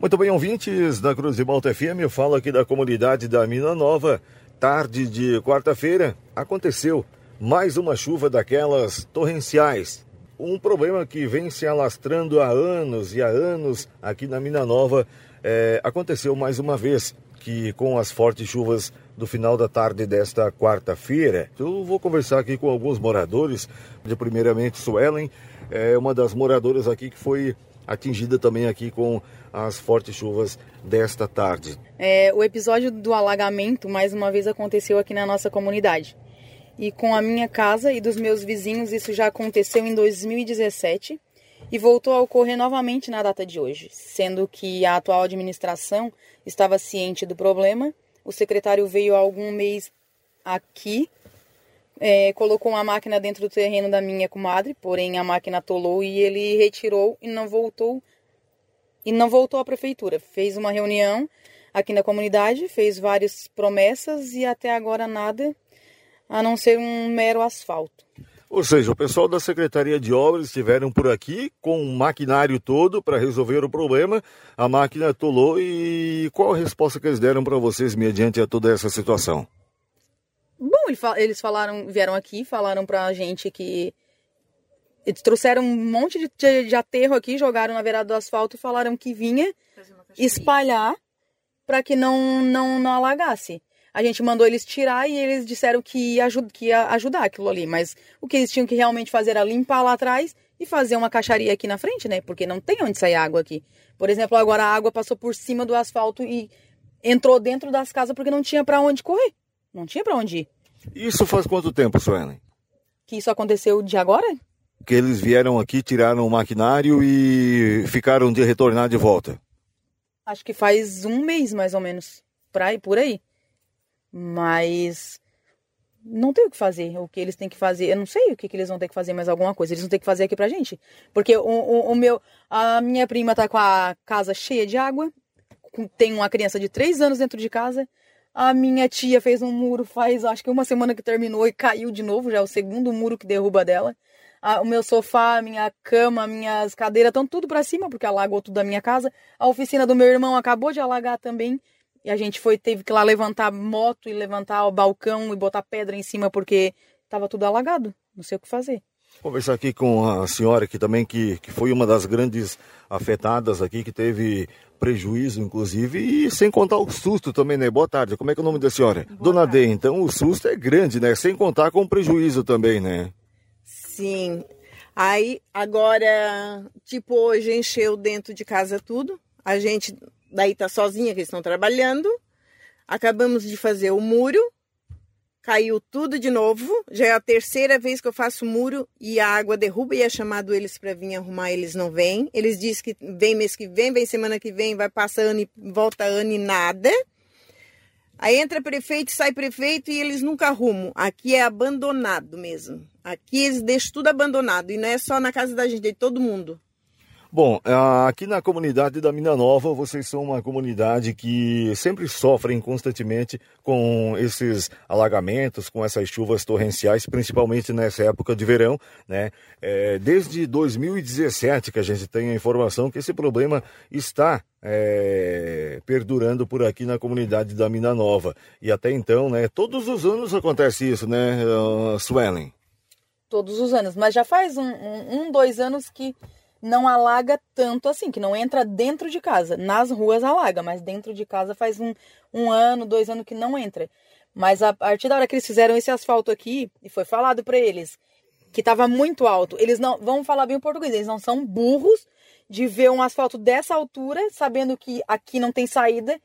Muito bem, ouvintes da Cruz de Malta FM, eu falo aqui da comunidade da Mina Nova. Tarde de quarta-feira aconteceu mais uma chuva daquelas torrenciais. Um problema que vem se alastrando há anos e há anos aqui na Mina Nova é, aconteceu mais uma vez que com as fortes chuvas do final da tarde desta quarta-feira. Eu vou conversar aqui com alguns moradores, de primeiramente Suelen, é uma das moradoras aqui que foi atingida também aqui com as fortes chuvas desta tarde. É, o episódio do alagamento mais uma vez aconteceu aqui na nossa comunidade. E com a minha casa e dos meus vizinhos, isso já aconteceu em 2017 e voltou a ocorrer novamente na data de hoje, sendo que a atual administração estava ciente do problema. O secretário veio há algum mês aqui, é, colocou uma máquina dentro do terreno da minha comadre, porém a máquina atolou e ele retirou e não voltou e não voltou à prefeitura. Fez uma reunião aqui na comunidade, fez várias promessas e até agora nada, a não ser um mero asfalto. Ou seja, o pessoal da Secretaria de Obras estiveram por aqui com o maquinário todo para resolver o problema. A máquina atolou e qual a resposta que eles deram para vocês mediante a toda essa situação? Eles falaram, vieram aqui, falaram para a gente que eles trouxeram um monte de, de, de, aterro aqui, jogaram na beirada do asfalto e falaram que vinha espalhar para que não, não, não alagasse. A gente mandou eles tirar e eles disseram que ia, que ia ajudar aquilo ali. Mas o que eles tinham que realmente fazer era limpar lá atrás e fazer uma caixaria aqui na frente, né? Porque não tem onde sair água aqui. Por exemplo, agora a água passou por cima do asfalto e entrou dentro das casas porque não tinha para onde correr. Não tinha para onde ir. Isso faz quanto tempo, Suelen? Que isso aconteceu de agora? Que eles vieram aqui, tiraram o maquinário e ficaram de retornar de volta. Acho que faz um mês mais ou menos. Por aí, por aí. Mas não tem o que fazer. O que eles têm que fazer, eu não sei o que, que eles vão ter que fazer, mas alguma coisa. Eles vão ter que fazer aqui pra gente. Porque o, o, o meu, a minha prima tá com a casa cheia de água. Tem uma criança de três anos dentro de casa. A minha tia fez um muro faz acho que uma semana que terminou e caiu de novo. Já é o segundo muro que derruba dela. o meu sofá, a minha cama, minhas cadeiras estão tudo para cima porque alagou tudo da minha casa. A oficina do meu irmão acabou de alagar também. E a gente foi, teve que lá levantar moto e levantar o balcão e botar pedra em cima porque estava tudo alagado. Não sei o que fazer. Conversar aqui com a senhora aqui também, que, que foi uma das grandes afetadas aqui, que teve prejuízo, inclusive, e sem contar o susto também, né? Boa tarde, como é que é o nome da senhora? Boa Dona tarde. D, então o susto é grande, né? Sem contar com o prejuízo também, né? Sim. Aí, agora, tipo, hoje encheu dentro de casa tudo. A gente daí tá sozinha, que eles estão trabalhando. Acabamos de fazer o muro, caiu tudo de novo. Já é a terceira vez que eu faço muro e a água derruba e é chamado eles para vir arrumar, eles não vêm. Eles dizem que vem mês que vem, vem semana que vem, vai passar ano e volta ano e nada. Aí entra prefeito, sai prefeito e eles nunca arrumam. Aqui é abandonado mesmo. Aqui eles deixam tudo abandonado. E não é só na casa da gente, é de todo mundo. Bom, aqui na comunidade da Mina Nova, vocês são uma comunidade que sempre sofrem constantemente com esses alagamentos, com essas chuvas torrenciais, principalmente nessa época de verão, né? É, desde 2017 que a gente tem a informação que esse problema está é, perdurando por aqui na comunidade da Mina Nova. E até então, né? Todos os anos acontece isso, né, uh, Suelen? Todos os anos, mas já faz um, um, um dois anos que não alaga tanto assim, que não entra dentro de casa. Nas ruas alaga, mas dentro de casa faz um, um ano, dois anos que não entra. Mas a partir da hora que eles fizeram esse asfalto aqui, e foi falado para eles que estava muito alto, eles não, vamos falar bem o português, eles não são burros de ver um asfalto dessa altura, sabendo que aqui não tem saída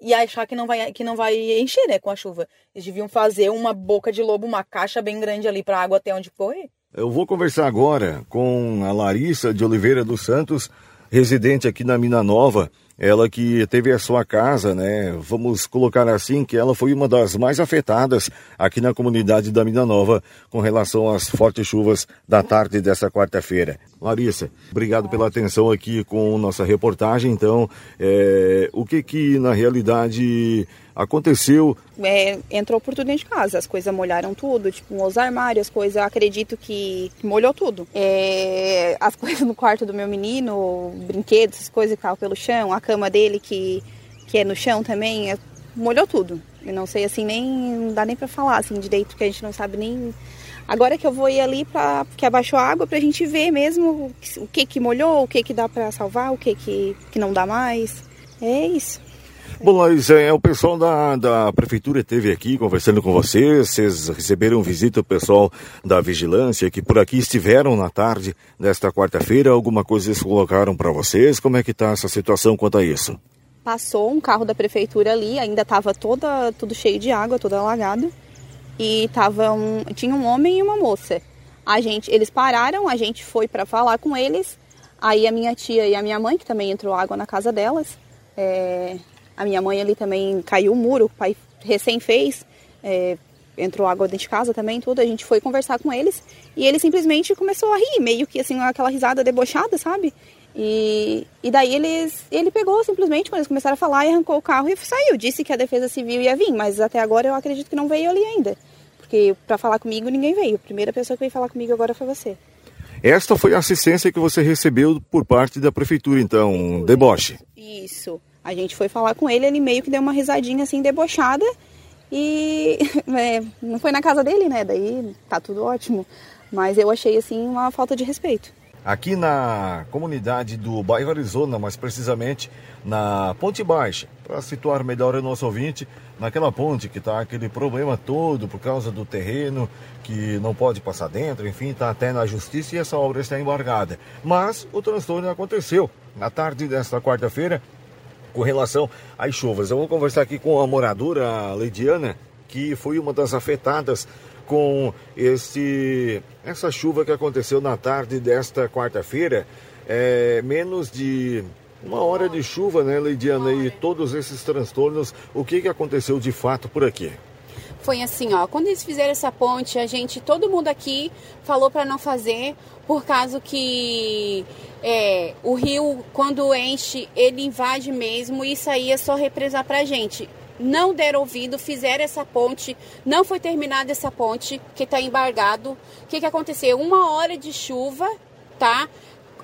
e achar que não vai que não vai encher, né, com a chuva. Eles deviam fazer uma boca de lobo, uma caixa bem grande ali para água até onde correr. Eu vou conversar agora com a Larissa de Oliveira dos Santos, residente aqui na Mina Nova. Ela que teve a sua casa, né? Vamos colocar assim que ela foi uma das mais afetadas aqui na comunidade da Mina Nova com relação às fortes chuvas da tarde dessa quarta-feira. Larissa, obrigado pela atenção aqui com nossa reportagem. Então, é, o que que na realidade aconteceu? É, entrou por tudo dentro de casa, as coisas molharam tudo, tipo os armários, as coisas, eu acredito que molhou tudo. É, as coisas no quarto do meu menino, brinquedos, essas coisas que estavam pelo chão, a cama cama dele, que, que é no chão também, é, molhou tudo. Eu não sei assim, nem. Não dá nem pra falar assim direito, porque a gente não sabe nem. Agora que eu vou ir ali para que abaixou a água pra gente ver mesmo o que que molhou, o que que dá para salvar, o que que, que não dá mais. É isso. Bom, Laís, é, o pessoal da, da prefeitura esteve aqui conversando com vocês, vocês receberam visita o pessoal da vigilância que por aqui estiveram na tarde desta quarta-feira, alguma coisa eles colocaram para vocês, como é que está essa situação quanto a isso? Passou um carro da prefeitura ali, ainda estava toda tudo cheio de água, todo alagado, e tava um, tinha um homem e uma moça. A gente, eles pararam, a gente foi para falar com eles, aí a minha tia e a minha mãe, que também entrou água na casa delas, é, a minha mãe ali também caiu o muro, o pai recém fez, é, entrou água dentro de casa também, tudo. A gente foi conversar com eles e ele simplesmente começou a rir, meio que assim, aquela risada debochada, sabe? E, e daí eles, ele pegou simplesmente, quando eles começaram a falar, e arrancou o carro e saiu. Disse que a defesa civil ia vir, mas até agora eu acredito que não veio ali ainda. Porque para falar comigo ninguém veio. A primeira pessoa que veio falar comigo agora foi você. Esta foi a assistência que você recebeu por parte da prefeitura, então, um deboche. Isso. A gente foi falar com ele, ele meio que deu uma risadinha assim, debochada. E é, não foi na casa dele, né? Daí tá tudo ótimo. Mas eu achei assim uma falta de respeito. Aqui na comunidade do bairro Arizona, mais precisamente na Ponte Baixa, para situar melhor o nosso ouvinte, naquela ponte que está aquele problema todo por causa do terreno que não pode passar dentro, enfim, está até na justiça e essa obra está embargada. Mas o transtorno aconteceu. Na tarde desta quarta-feira, com relação às chuvas. Eu vou conversar aqui com a moradora Leidiana, que foi uma das afetadas com esse, essa chuva que aconteceu na tarde desta quarta-feira. É, menos de uma hora de chuva, né, Leidiana? E todos esses transtornos, o que, que aconteceu de fato por aqui? Foi assim, ó, quando eles fizeram essa ponte, a gente, todo mundo aqui falou para não fazer, por causa que é, o rio, quando enche, ele invade mesmo e isso aí é só represar pra gente. Não deram ouvido, fizeram essa ponte, não foi terminada essa ponte, que está embargado. O que, que aconteceu? Uma hora de chuva, tá?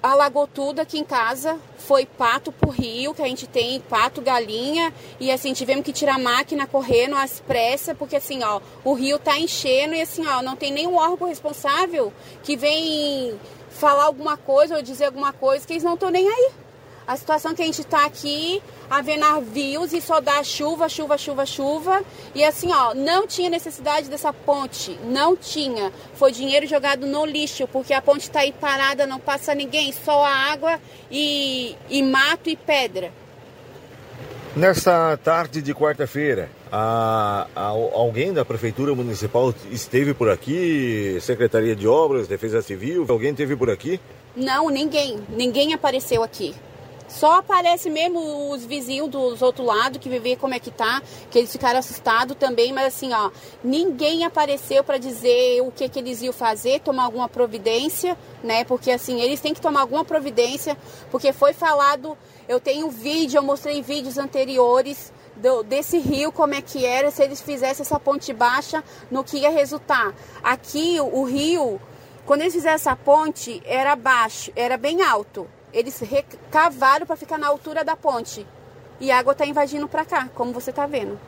Alagou tudo aqui em casa. Foi pato pro rio, que a gente tem pato, galinha. E assim, tivemos que tirar a máquina correndo às pressas, porque assim, ó, o rio tá enchendo e assim, ó, não tem nenhum órgão responsável que vem falar alguma coisa ou dizer alguma coisa que eles não estão nem aí. A situação que a gente está aqui, a ver navios e só dá chuva, chuva, chuva, chuva. E assim, ó, não tinha necessidade dessa ponte, não tinha. Foi dinheiro jogado no lixo, porque a ponte está aí parada, não passa ninguém, só a água e, e mato e pedra. Nesta tarde de quarta-feira, alguém da Prefeitura Municipal esteve por aqui? Secretaria de Obras, Defesa Civil, alguém esteve por aqui? Não, ninguém. Ninguém apareceu aqui. Só aparece mesmo os vizinhos dos outros lados que vê como é que tá, que eles ficaram assustados também, mas assim, ó, ninguém apareceu para dizer o que que eles iam fazer, tomar alguma providência, né? Porque assim, eles têm que tomar alguma providência, porque foi falado, eu tenho vídeo, eu mostrei vídeos anteriores do, desse rio, como é que era, se eles fizessem essa ponte baixa, no que ia resultar. Aqui, o, o rio, quando eles fizeram essa ponte, era baixo, era bem alto eles recavaram para ficar na altura da ponte. E a água está invadindo para cá, como você está vendo.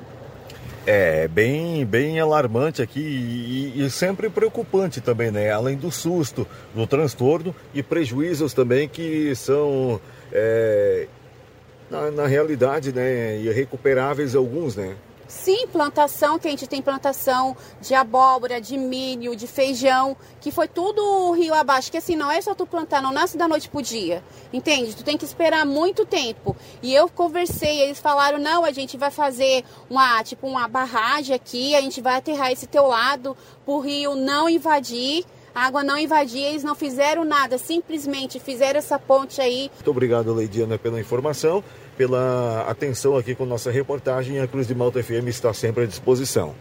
É bem, bem alarmante aqui e, e, sempre preocupante também, né? Além do susto, do transtorno e prejuízos também que são, é, na, na realidade, né, irrecuperáveis alguns, né? Sim, plantação, que a gente tem plantação de abóbora, de milho, de feijão, que foi tudo o rio abaixo, que assim, não é só tu plantar, não nasce da noite pro dia, entende? Tu tem que esperar muito tempo. E eu conversei, eles falaram, não, a gente vai fazer uma, tipo, uma barragem aqui, a gente vai aterrar esse teu lado, pro rio não invadir, a água não invadir, eles não fizeram nada, simplesmente fizeram essa ponte aí. Muito obrigado, Leidiana, pela informação pela atenção aqui com nossa reportagem. A Cruz de Malta FM está sempre à disposição.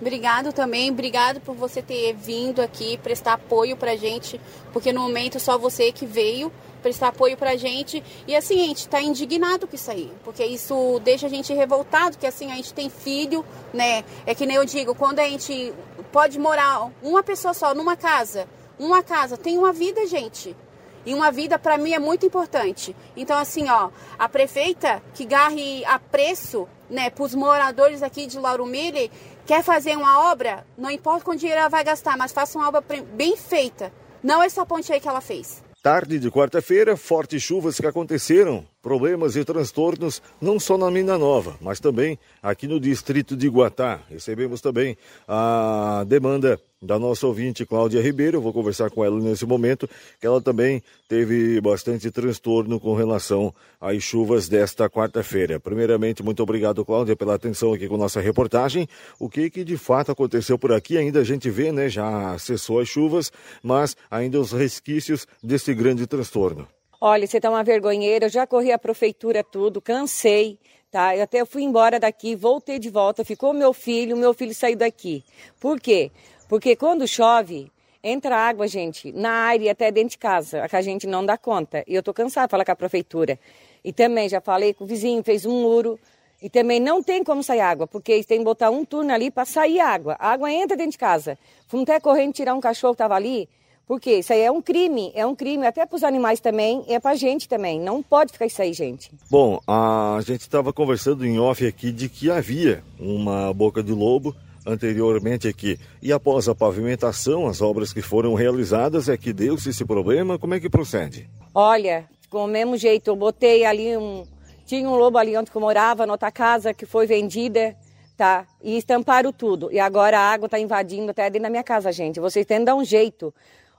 Obrigado também, obrigado por você ter vindo aqui prestar apoio pra gente, porque no momento só você que veio prestar apoio pra gente. E assim, a gente tá indignado com isso aí, porque isso deixa a gente revoltado, que assim, a gente tem filho, né? É que nem eu digo, quando a gente pode morar uma pessoa só numa casa, uma casa, tem uma vida, gente. E uma vida para mim é muito importante. Então assim, ó, a prefeita que garre a preço, né, para os moradores aqui de Lauro Miller, quer fazer uma obra, não importa quanto dinheiro ela vai gastar, mas faça uma obra bem feita. Não essa ponte aí que ela fez. Tarde de quarta-feira, fortes chuvas que aconteceram, problemas e transtornos não só na Mina Nova, mas também aqui no distrito de Guatá. Recebemos também a demanda da nossa ouvinte Cláudia Ribeiro, vou conversar com ela nesse momento, que ela também teve bastante transtorno com relação às chuvas desta quarta-feira. Primeiramente, muito obrigado, Cláudia, pela atenção aqui com nossa reportagem. O que que de fato aconteceu por aqui, ainda a gente vê, né, já cessou as chuvas, mas ainda os resquícios desse grande transtorno. Olha, você tá uma vergonheira, eu já corri a prefeitura tudo, cansei, tá? Eu até fui embora daqui, voltei de volta, ficou meu filho, meu filho saiu daqui. Por quê? Porque quando chove, entra água, gente, na área até dentro de casa, que a gente não dá conta. E eu tô cansada de falar com a prefeitura. E também já falei com o vizinho, fez um muro. E também não tem como sair água, porque eles têm que botar um turno ali para sair água. A água entra dentro de casa. Fomos até correndo tirar um cachorro que estava ali, porque isso aí é um crime, é um crime até para os animais também, e é para a gente também. Não pode ficar isso aí, gente. Bom, a gente estava conversando em off aqui de que havia uma boca de lobo anteriormente aqui. E após a pavimentação, as obras que foram realizadas, é que deu-se esse problema? Como é que procede? Olha, com o mesmo jeito, eu botei ali um. Tinha um lobo ali onde eu morava, na outra casa que foi vendida, tá? E estamparam tudo. E agora a água está invadindo até dentro da minha casa, gente. Vocês têm que dar um jeito.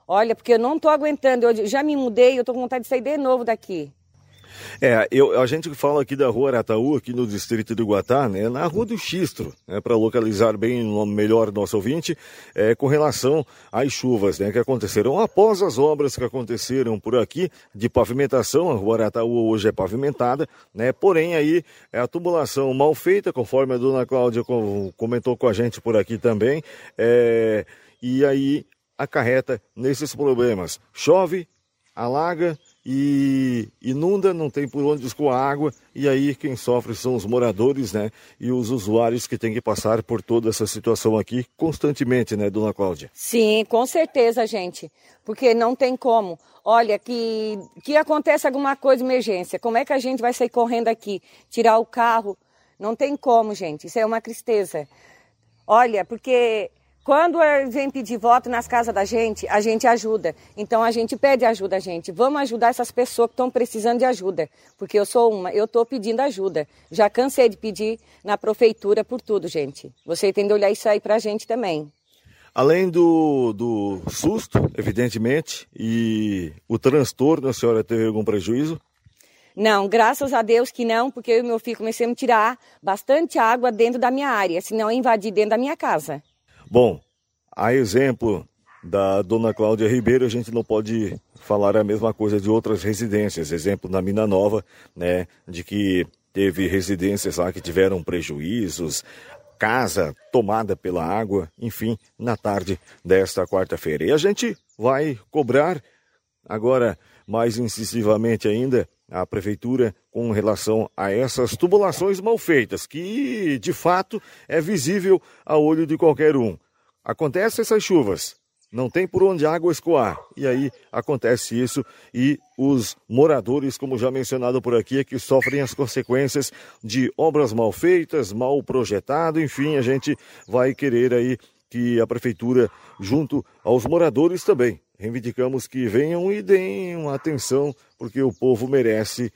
Olha, porque eu não estou aguentando. Eu já me mudei, eu estou com vontade de sair de novo daqui. É, eu, a gente fala aqui da rua Arataú, aqui no distrito de Guatá, né, na rua do Xistro, né, para localizar bem melhor nosso ouvinte, é, com relação às chuvas né, que aconteceram após as obras que aconteceram por aqui de pavimentação. A rua Arataú hoje é pavimentada, né, porém aí é a tubulação mal feita, conforme a dona Cláudia comentou com a gente por aqui também, é, e aí acarreta nesses problemas. Chove, alaga, e inunda, não tem por onde escoar água, e aí quem sofre são os moradores, né? E os usuários que têm que passar por toda essa situação aqui constantemente, né, dona Cláudia? Sim, com certeza, gente, porque não tem como. Olha, que, que acontece alguma coisa, emergência, como é que a gente vai sair correndo aqui, tirar o carro? Não tem como, gente, isso é uma tristeza. Olha, porque quando vem pedir voto nas casas da gente, a gente ajuda. Então a gente pede ajuda, gente. Vamos ajudar essas pessoas que estão precisando de ajuda. Porque eu sou uma, eu estou pedindo ajuda. Já cansei de pedir na prefeitura por tudo, gente. Você tem de olhar isso aí para a gente também. Além do, do susto, evidentemente, e o transtorno, a senhora teve algum prejuízo? Não, graças a Deus que não, porque eu e meu filho começamos a tirar bastante água dentro da minha área, senão eu invadi dentro da minha casa. Bom, a exemplo da dona Cláudia Ribeiro, a gente não pode falar a mesma coisa de outras residências. Exemplo na Mina Nova, né, de que teve residências lá que tiveram prejuízos, casa tomada pela água, enfim, na tarde desta quarta-feira. E a gente vai cobrar agora mais incisivamente ainda a prefeitura com relação a essas tubulações mal feitas, que de fato é visível a olho de qualquer um. Acontecem essas chuvas, não tem por onde água escoar. E aí acontece isso e os moradores, como já mencionado por aqui, é que sofrem as consequências de obras mal feitas, mal projetado, enfim, a gente vai querer aí que a prefeitura, junto aos moradores também, reivindicamos que venham e deem uma atenção, porque o povo merece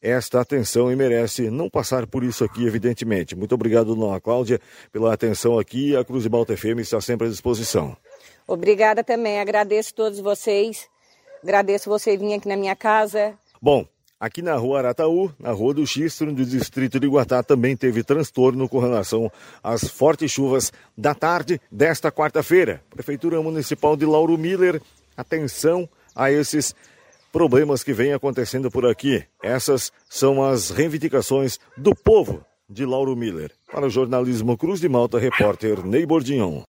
esta atenção e merece não passar por isso aqui, evidentemente. Muito obrigado, dona Cláudia, pela atenção aqui. A Cruz de Balta FM está sempre à disposição. Obrigada também. Agradeço a todos vocês. Agradeço você vir aqui na minha casa. Bom, Aqui na rua Arataú, na rua do Xistro, do distrito de Guatá, também teve transtorno com relação às fortes chuvas da tarde desta quarta-feira. Prefeitura Municipal de Lauro Miller, atenção a esses problemas que vêm acontecendo por aqui. Essas são as reivindicações do povo de Lauro Miller. Para o jornalismo Cruz de Malta, repórter Ney Bordignon.